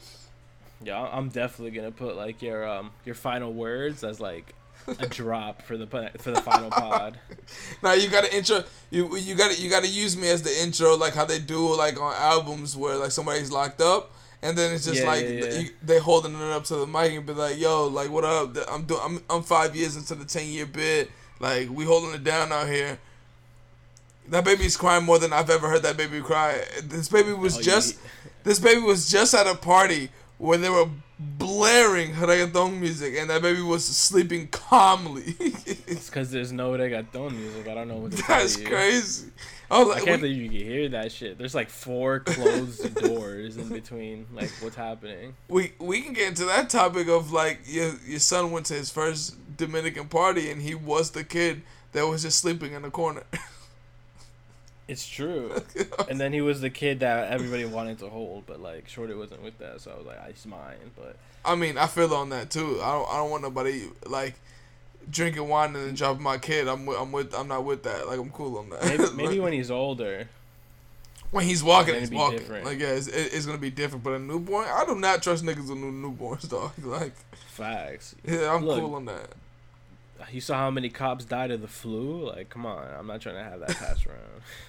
Yeah, I'm definitely gonna put like your um your final words as like a drop for the for the final pod. Now you gotta intro you you gotta you gotta use me as the intro like how they do like on albums where like somebody's locked up and then it's just Yeah, like yeah, yeah. You, they holding it up to the mic and be like yo like what up I'm doing I'm, I'm five years into the ten year bid like we holding it down out here. That baby's crying more than I've ever heard that baby cry. This baby was Oh, just this baby was just at a party where they were blaring reggaeton music and that baby was sleeping calmly. It's because there's no reggaeton music. I don't know what to That's crazy. I was I can't we- believe you can hear that shit. There's like four closed doors in between. Like, what's happening? we we can get into that topic of like your your son went to his first Dominican party and he was the kid that was just sleeping in the corner. It's true. And then he was the kid that everybody wanted to hold, but like Shorty wasn't with that, so I was like, "Ah, he's mine. But I mean, I feel on that too. I don't I don't want nobody like drinking wine and then dropping my kid. I'm with, I'm with I'm not with that. Like I'm cool on that. maybe, Like, maybe when he's older, when he's walking, It's he's walking. different. Like yeah, it's, it- it's gonna be different. But a newborn, I do not trust niggas with new newborns, dog. Like facts. yeah, I'm Look. cool on that. You saw how many cops died of the flu? Like, come on, I'm not trying to have that pass around.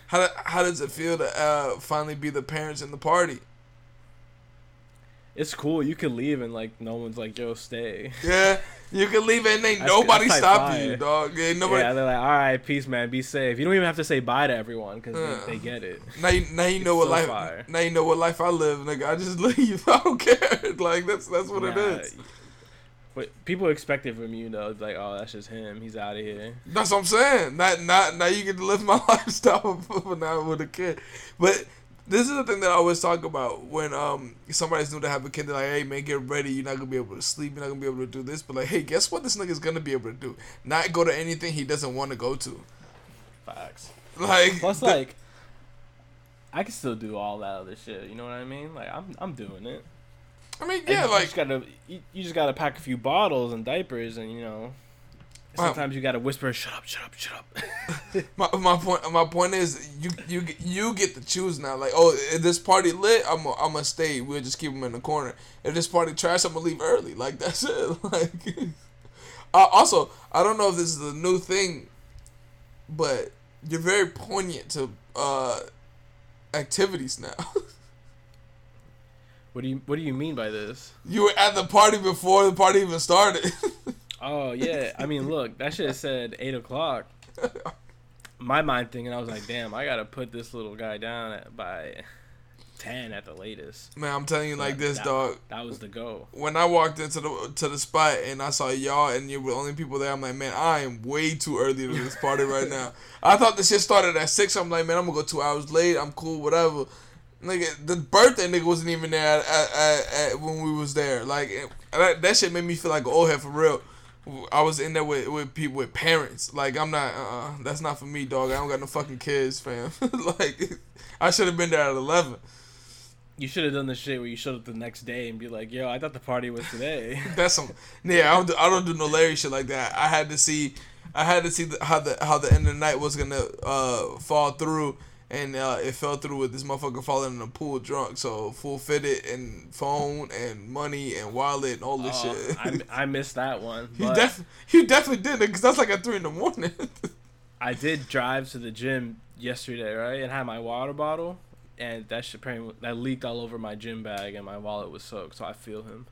How do- how does it feel to uh, finally be the parents in the party? It's cool. You can leave and like no one's like, "Yo, stay." Yeah, you can leave it and ain't That's- nobody that's stop like you, dog. Ain't nobody. Yeah, they're like, "All right, peace, man. Be safe." You don't even have to say bye to everyone because they, they get it. Now you, now you know what so life. fire. Now you know what life I live, nigga. I just leave. I don't care. Like that's that's what it Nah, is. But people expect it from you though. It's like, oh, that's just him. He's out of here. That's what I'm saying. Not not now you get to live my lifestyle for now with a kid. But this is the thing that I always talk about when um somebody's new to have a kid. They're like, hey man, get ready. You're not gonna be able to sleep. You're not gonna be able to do this. But like, hey, guess what? This nigga's gonna be able to do. Not go to anything he doesn't want to go to. Facts. Like Plus, the- like, I can still do all that other shit. You know what I mean? Like, I'm I'm doing it. I mean, yeah, you like just gotta you, you just gotta pack a few bottles and diapers, and you know, sometimes you gotta whisper, "Shut up, shut up, shut up." My, my point my point is you you you get to choose now. Like oh, if this party lit, I'm i I'm gonna stay. We'll just keep them in the corner. If this party trash, I'm gonna leave early. Like that's it. Like uh, also, I don't know if this is a new thing, but you're very poignant to uh activities now. what do you What do you mean by this? you were at the party before the party even started. Oh yeah, I mean, look, that shit said eight o'clock. My mind thinking, I was like, damn, I gotta put this little guy down at, by ten at the latest. Man, I'm telling you like this, that, dog. That was the go. when I walked into the to the spot and I saw y'all and you were the only people there, I'm like, man, I am way too early to this party right now. I thought the shit started at six. I'm like, man, I'm gonna go two hours late. I'm cool, whatever. Nigga, the birthday nigga wasn't even there at, at, at, when we was there. Like that, that shit made me feel like an old head for real. I was in there with, with people with parents. Like I'm not. Uh, that's not for me, dog. I don't got no fucking kids, fam. like I should have been there at eleven. You should have done the shit where you showed up the next day and be like, yo, I thought the party was today. That's some yeah. I don't do, I don't do no Larry shit like that. I had to see, I had to see the, how the how the end of the night was gonna uh fall through, and uh, it fell through with this motherfucker falling in a pool drunk. So full fitted and phone and money and wallet and all this Oh, shit. I, I missed that one. you But def you definitely did it because that's like at three in the morning. I did drive to the gym yesterday, right, and had my water bottle, and that shit that leaked all over my gym bag, and my wallet was soaked. So I feel him.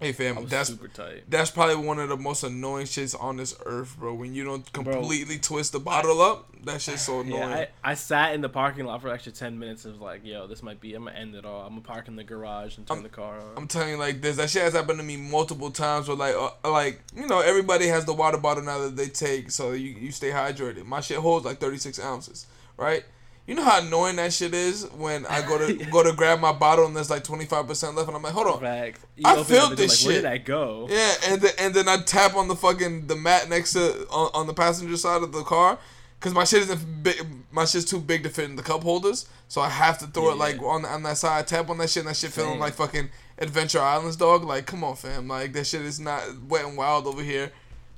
Hey fam, that's super tight. that's probably one of the most annoying shits on this earth, bro. When you don't completely twist the bottle up, that shit's so annoying. Yeah, I, I sat in the parking lot for an extra ten minutes and was like, yo, this might be I'm gonna end it all. I'm gonna park in the garage and turn I'm- the car on. I'm telling you, like this, that shit has happened to me multiple times. Where like, uh, like you know, everybody has the water bottle now that they take, so you you stay hydrated. My shit holds like 36 ounces, right? You know how annoying that shit is when I go to go to grab my bottle and there's like 25 percent left, and I'm like, hold on. I open it felt up and this like, Where did I go? Yeah, and then and then I tap on the fucking the mat next to on, on the passenger side of the car, cause my shit isn't big. My shit's too big to fit in the cup holders, so I have to throw it Yeah. like on on that side. I Tap on that shit, and that shit feeling like fucking Adventure Islands, dog. Like, come on, fam. Like that shit is not wet and wild over here.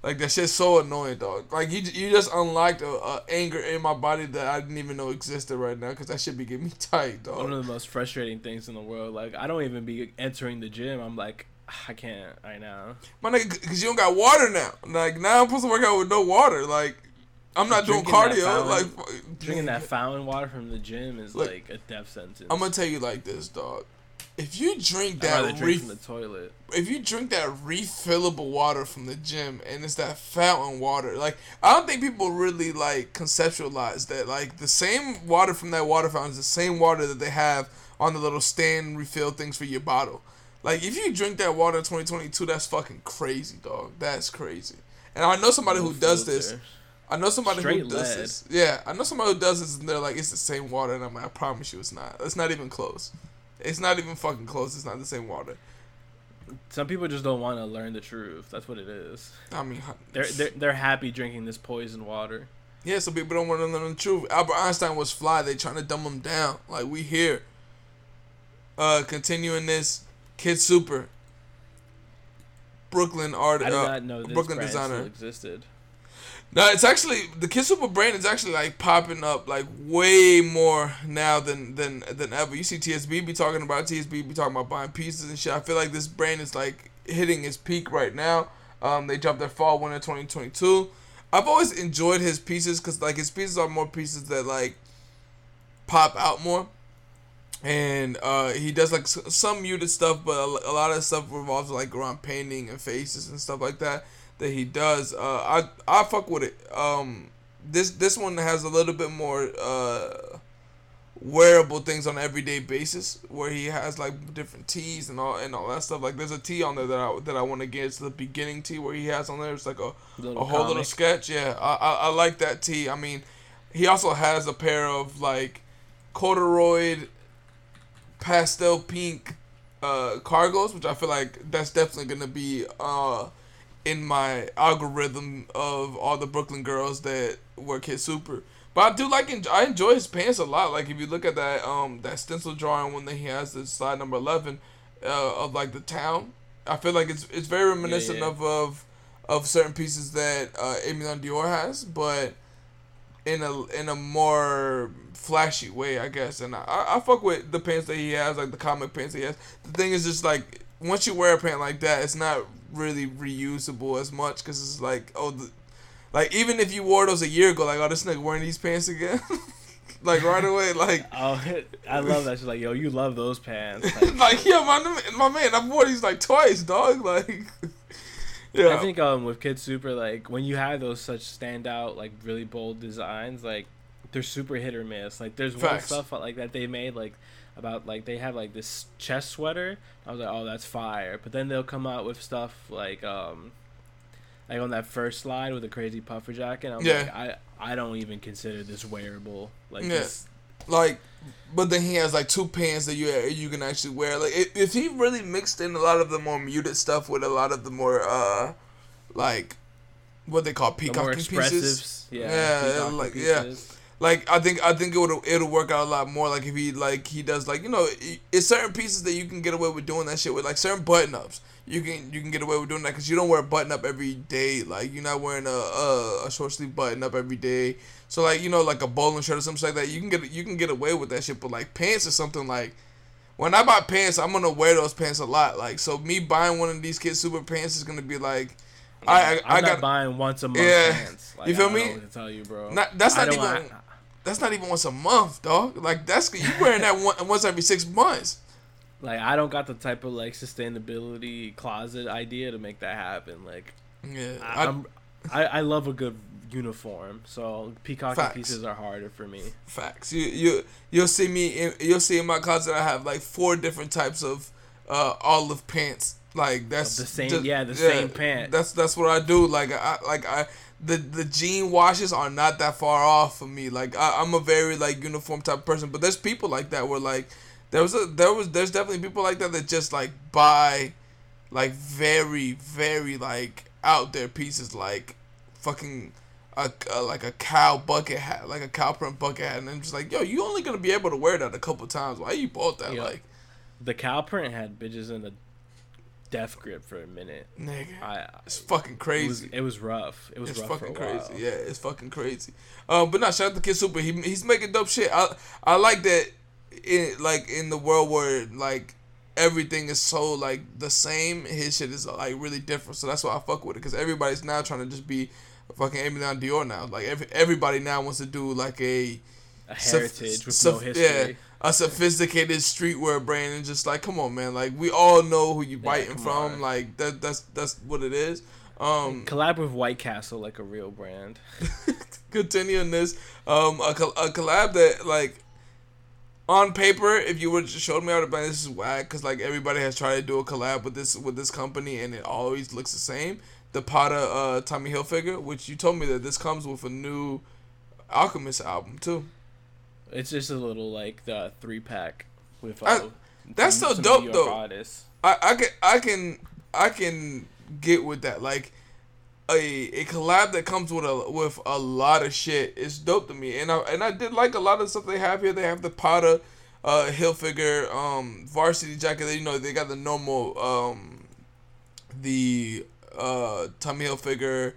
Like that shit's so annoying, dog. Like you you just unlocked a, a anger in my body that I didn't even know existed right now, cause that shit be getting me tight, dog. One of the most frustrating things in the world. Like I don't even be entering the gym. I'm like, ah, I can't right now. My nigga, cause you don't got water now. Like now I'm supposed to work out with no water. Like I'm not doing Drinking that cardio. Like fountain- fu- Drinking that fountain water from the gym is Look, like a death sentence. I'm gonna tell you like this, dog. If you drink that drink re- from the toilet. if you drink that refillable water from the gym and it's that fountain water, like I don't think people really like conceptualize that. Like the same water from that water fountain is the same water that they have on the little stand refill things for your bottle. Like if you drink that water in 2022, that's fucking crazy, dog. That's crazy. And I know somebody No who does this. I know somebody who does lead. this. Yeah, I know somebody who does this, and they're like, it's the same water, and I'm like, I promise you, it's not. It's not even close. It's not even fucking close. It's not the same water. Some people just don't want to learn the truth. That's what it is. I mean, They're they're they're happy drinking this poison water. yeah. So people don't want to learn the truth. Albert Einstein was fly. They trying to dumb him down. Like we here. Uh, continuing this, Kid Super. Brooklyn art. I did uh, not know this Brooklyn designer. still existed. No, it's actually the Kid Super brand is actually like popping up like way more now than than than ever. You see TSB be talking about TSB be talking about buying pieces and shit. I feel like this brand is like hitting its peak right now. Um, they dropped their fall winter 2022. I've always enjoyed his pieces because like his pieces are more pieces that like pop out more. And uh, he does like some muted stuff, but a, a lot of stuff revolves like around painting and faces and stuff like that that he does. Uh, I I fuck with it. Um, this this one has a little bit more uh, wearable things on an everyday basis, where he has like different tees and all and all that stuff. Like there's a tee on there that I that I want to get. It's the beginning tee where he has on there. It's like a Little a whole little sketch. Yeah, I, I I like that tee. I mean, he also has a pair of like corduroy pastel pink uh cargos, which I feel like that's definitely gonna be uh in my algorithm of all the Brooklyn girls that wear Kid Super. But I do like I enjoy his pants a lot. Like if you look at that um that stencil drawing when he has the slide number eleven uh, of like the town, I feel like it's it's very reminiscent yeah. of of of certain pieces that uh Emilion Dior has, but in a in a more flashy way, I guess. And I, I fuck with the pants that he has, like the comic pants he has. The thing is just like once you wear a pant like that, it's not really reusable as much because it's like oh the like even if you wore those a year ago, like oh this nigga wearing these pants again, like right away, like. Oh, I love that. She's like, yo, you love those pants. Like, like yeah, my my man, I wore these like twice, dog. Like, yeah, I think um with Kid Super, like when you have those such standout, like really bold designs, like they're super hit or miss. Like there's one Facts. stuff like that they made like about like they have like this chest sweater. I was like, oh, that's fire. But then they'll come out with stuff like um like on that first slide with a crazy puffer jacket. I'm Yeah. like, I I don't even consider this wearable. Like Yeah. this, like but then he has like two pants that you you can actually wear like if, if he really mixed in a lot of the more muted stuff with a lot of the more uh like what they call the more peacocking expressive, pieces yeah, Yeah, like, yeah. Like i think i think it would it'll work out a lot more like if he like he does like you know it's certain pieces that you can get away with doing that shit with like certain button ups you can you can get away with doing that because you don't wear a button up every day like you're not wearing a, a a short sleeve button up every day so like you know like a bowling shirt or something like that you can get you can get away with that shit but like pants or something like when I buy pants I'm gonna wear those pants a lot like so me buying one of these kids super pants is gonna be like I I, I'm I not got buying once a month Yeah. pants. Like, You feel I me? know what to tell you, bro. Not- that's not even- that's not even once a month dog like that's you wearing that one, once every six months Like I don't got the type of like sustainability closet idea to make that happen. Like Yeah, I, I'm, I, I love a good uniform, so Facts. pieces are harder for me. facts. You you you'll see me. In, you'll see in my closet. I have like four different types of uh olive pants. Like that's the same- just- yeah, the same pant. That's that's what I do. Like I like I the the jean washes are not that far off for me. Like I, I'm a very like uniform type of person. But there's people like that where like there was a there was there's definitely people like that that just like buy like very very like out there pieces like fucking a, a like a cow bucket hat like a cow print bucket hat and I'm just like yo you only gonna be able to wear that a couple times why you bought that like The cow print had bitches in the death grip for a minute. nigga. I it's fucking it was crazy it was rough. It was it's rough fucking for a while. crazy yeah it's fucking crazy. Um but not shout out to Kid Super. He, he's making dope shit. I I like that in like in the world where like everything is so like the same his shit is like really different. So that's why I fuck with it. Because everybody's now trying to just be fucking down Dior now. Like every, everybody now wants to do like a A heritage with no history. Yeah, a sophisticated streetwear brand, and just like, come on, man, like we all know who you Yeah, biting from. on. Like that, that's that's what it is. Um, Collab with White Castle like a real brand. continuing this, um, a, a collab that like on paper, if you would just showed me, I would have this is whack because like everybody has tried to do a collab with this with this company, and it always looks the same. The Potter uh, Tommy Hilfiger, which you told me that this comes with a new Alchemist album too. It's just a little like the three pack with. I- that's some- so some dope, though. Artists. I, I can I can I can get with that. Like a a collab that comes with a with a lot of shit is dope to me. And I and I did like a lot of stuff they have here. They have the Potter, uh, Hilfiger, um, varsity jacket. They, you know they got the normal um, the uh Tommy Hilfiger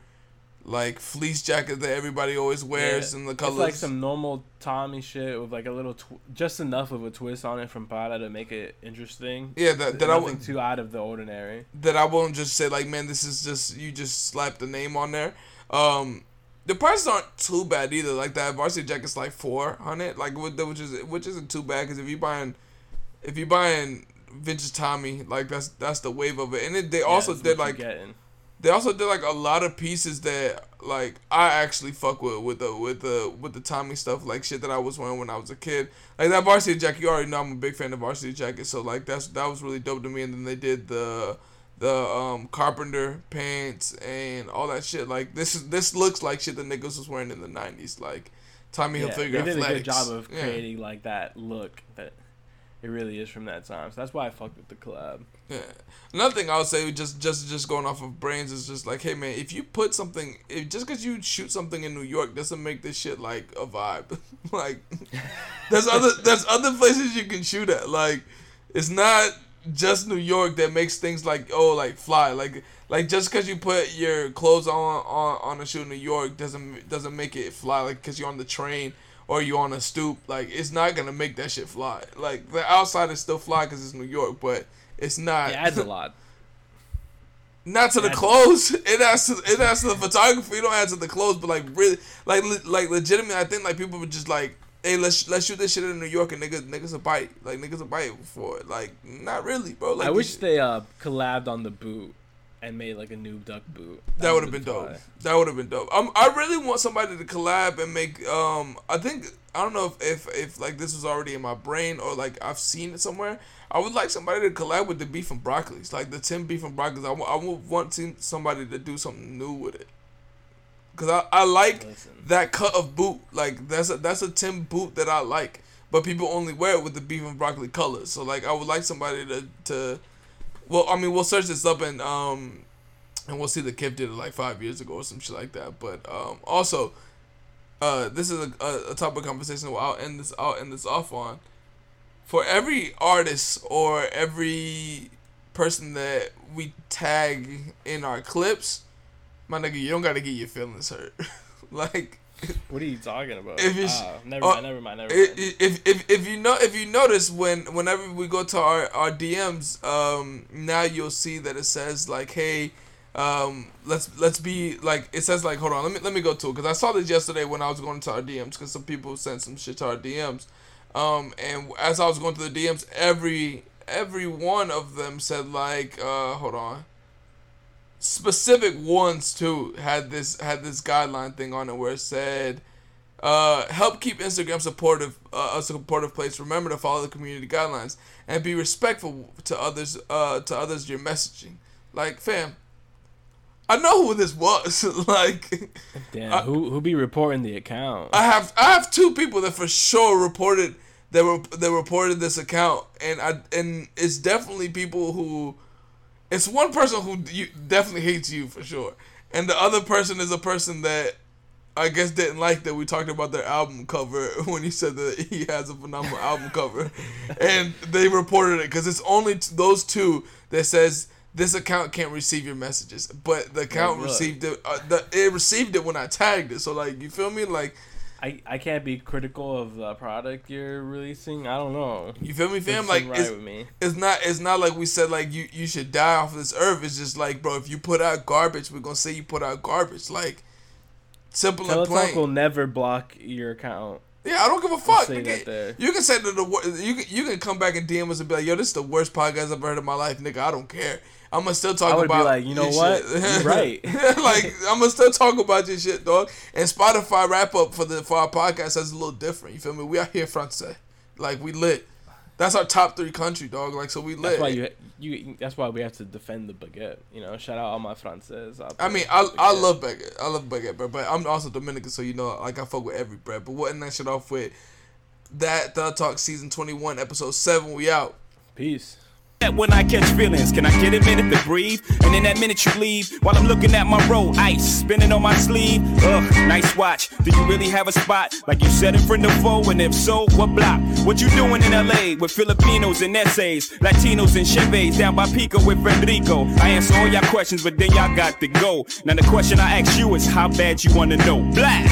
like fleece jacket that everybody always wears Yeah, in the colors. It's like some normal Tommy shit with like a little, tw- just enough of a twist on it from Prada to make it interesting. yeah, that that I Nothing would too out of the ordinary. that I won't just say like, man, this is just you just slap the name on there. Um, the prices aren't too bad either. Like that varsity jacket's like four hundred, like which is which isn't too bad because if you buying if you buying vintage Tommy, like that's that's the wave of it. And it, they also Yeah, that's did like. They also did like a lot of pieces that like I actually fuck with with the with the with the Tommy stuff like shit that I was wearing when I was a kid like that varsity jacket you already know I'm a big fan of varsity jacket so like that's that was really dope to me and then they did the the um carpenter pants and all that shit like this is this looks like shit that niggas was wearing in the 90s like Tommy Yeah, Hilfiger they did a athletics. good job of Yeah. creating like that look that it really is from that time. So that's why I fucked with the collab. Yeah. Another thing I would say, just just just going off of brains, is just like, hey man, if you put something, if just because you shoot something in New York doesn't make this shit like a vibe. like, there's other there's other places you can shoot at. Like, it's not just New York that makes things like oh like fly. Like like just because you put your clothes on on on a shoot in New York doesn't doesn't make it fly. Like because you're on the train or you on a stoop. Like it's not gonna make that shit fly. Like the outside is still fly because it's New York, but it's not. It adds a lot. not to the Adds- clothes. It adds to it adds to the photography. You don't add to the clothes, but like really, like like legitimately, I think like people would just like, hey, let's let's shoot this shit in New York and niggas niggas a bite like niggas a bite for it. Like not really, bro. Like I wish should- they uh collabed on the boot and made like a noob duck boot. That would have been dope. That would have been dope. Um, I really want somebody to collab and make. Um, I think I don't know if, if if like this was already in my brain or like I've seen it somewhere. I would like somebody to collab with the beef and broccolis, like the Tim beef and broccolis. I, I would want to, somebody to do something new with it. Cause I, I like Listen. that cut of boot. Like that's a that's a Tim boot that I like. But people only wear it with the beef and broccoli colors. So like I would like somebody to to well, I mean, we'll search this up and um, and we'll see the Kith did it like five years ago or some shit like that. But um, also, uh, this is a, a, a topic of conversation. Where I'll end this. I'll end this off on. For every artist or every person that we tag in our clips, my nigga, you don't gotta get your feelings hurt. like What are you talking about? If it's- Ah, never oh, mind, never mind, never mind. if, if if you know if you notice when whenever we go to our, our DMs um now you'll see that it says like hey um let's let's be like it says like hold on let me let me go to it because I saw this yesterday when I was going to our DMs because some people sent some shit to our DMs um and as I was going through the DMs every every one of them said like, uh, hold on. Specific ones too had this had this guideline thing on it where it said, uh, help keep Instagram supportive uh, a supportive place. Remember to follow the community guidelines and be respectful to others uh to others you're messaging. Like, fam, I know who this was. like, Damn, I, who who be reporting the account? I have I have two people that for sure reported that were that reported this account, and I and it's definitely people who, it's one person who you definitely hates you for sure, and the other person is a person that. I guess didn't like that we talked about their album cover when he said that he has a phenomenal album cover, and they reported it because it's only t- those two that says this account can't receive your messages, but the account received it. Uh, the, it received it when I tagged it. So like, you feel me? Like, I, I can't be critical of the product you're releasing. I don't know. You feel me, fam? Like, right it's, with me. it's not it's not like we said like you you should die off this earth. It's just like, bro, if you put out garbage, we're gonna say you put out garbage. Like, simple Teletalk and plain. will never block your account. Yeah, I don't give a fuck. You can, you can say that the you can you can come back and DM us and be like, "Yo, this is the worst podcast I've ever heard in my life, nigga." I don't care. I'm gonna still talk I would about. Be like, you know what? You're right. like I'm gonna still talk about your shit, dog. And Spotify wrap up for the for our podcast is a little different. You feel me? We out here front say, eh? like we lit. That's our top three country, dog. Like so we lit. That's why you you. That's why we have to defend the baguette. You know, shout out all my frances. I mean, I I love baguette. I love baguette, bro. But I'm also Dominican, so you know, like I fuck with every bread. But what in that shit off with that the Talk season 21 episode seven. We out. Peace when I catch feelings. Can I get a minute to breathe? And in that minute you leave, while I'm looking at my roll, ice spinning on my sleeve. Ugh, nice watch. Do you really have a spot? Like you said in front of foe, and if so, what block? What you doing in LA with Filipinos and essays, Latinos and Chevys down by Pico with Federico? I answer all y'all questions, but then y'all got to go. Now the question I ask you is how bad you wanna know. Black.